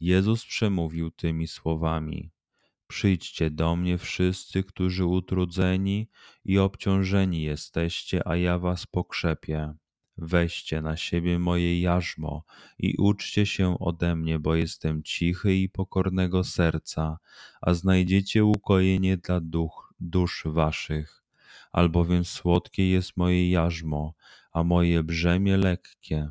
Jezus przemówił tymi słowami: Przyjdźcie do mnie wszyscy, którzy utrudzeni i obciążeni jesteście, a ja was pokrzepię. Weźcie na siebie moje jarzmo i uczcie się ode mnie, bo jestem cichy i pokornego serca, a znajdziecie ukojenie dla duch, dusz waszych. Albowiem słodkie jest moje jarzmo, a moje brzemię lekkie.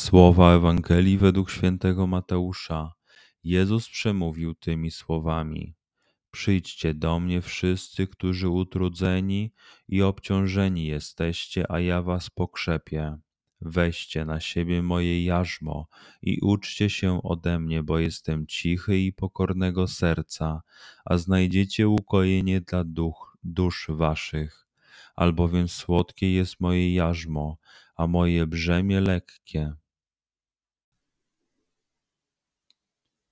Słowa Ewangelii według świętego Mateusza. Jezus przemówił tymi słowami: Przyjdźcie do mnie wszyscy, którzy utrudzeni i obciążeni jesteście, a ja was pokrzepię. Weźcie na siebie moje jarzmo i uczcie się ode mnie, bo jestem cichy i pokornego serca, a znajdziecie ukojenie dla duch, dusz waszych. Albowiem słodkie jest moje jarzmo, a moje brzemię lekkie.